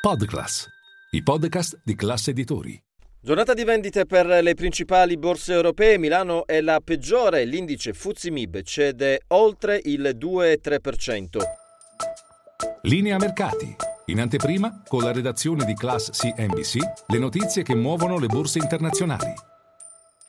Podclass, i podcast di classe editori. Giornata di vendite per le principali borse europee, Milano è la peggiore, l'indice Fuzimib cede oltre il 2,3%. Linea mercati. In anteprima, con la redazione di Class CNBC, le notizie che muovono le borse internazionali.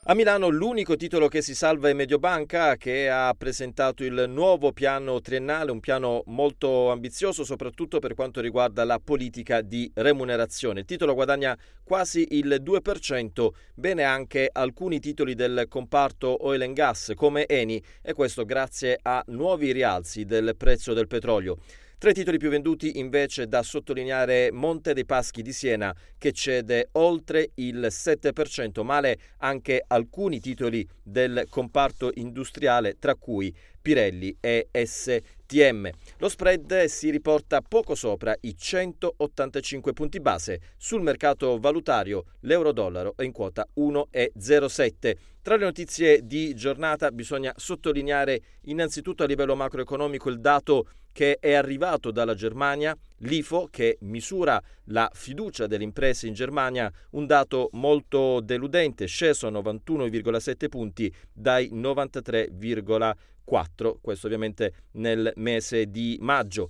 A Milano l'unico titolo che si salva è Mediobanca che ha presentato il nuovo piano triennale, un piano molto ambizioso soprattutto per quanto riguarda la politica di remunerazione. Il titolo guadagna quasi il 2%, bene anche alcuni titoli del comparto oil and gas come Eni e questo grazie a nuovi rialzi del prezzo del petrolio. Tra i titoli più venduti invece da sottolineare Monte dei Paschi di Siena che cede oltre il 7%, male anche alcuni titoli del comparto industriale tra cui Pirelli e STM. Lo spread si riporta poco sopra i 185 punti base. Sul mercato valutario l'euro-dollaro è in quota 1,07. Tra le notizie di giornata bisogna sottolineare innanzitutto a livello macroeconomico il dato che è arrivato dalla Germania, l'IFO che misura la fiducia delle imprese in Germania, un dato molto deludente, sceso a 91,7 punti dai 93,4 4, questo ovviamente nel mese di maggio.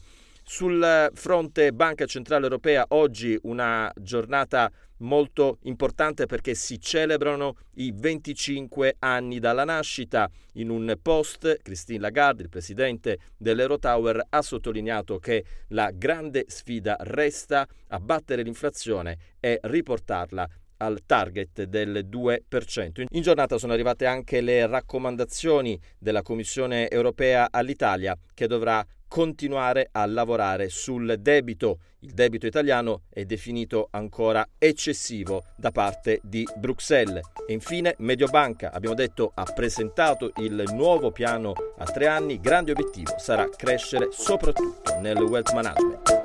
Sul fronte Banca Centrale Europea oggi una giornata molto importante perché si celebrano i 25 anni dalla nascita. In un post Christine Lagarde, il presidente dell'Eurotower, ha sottolineato che la grande sfida resta abbattere l'inflazione e riportarla al target del 2%. In giornata sono arrivate anche le raccomandazioni della Commissione europea all'Italia che dovrà continuare a lavorare sul debito. Il debito italiano è definito ancora eccessivo da parte di Bruxelles. E infine Mediobanca, abbiamo detto, ha presentato il nuovo piano a tre anni. Grande obiettivo sarà crescere soprattutto nel wealth management.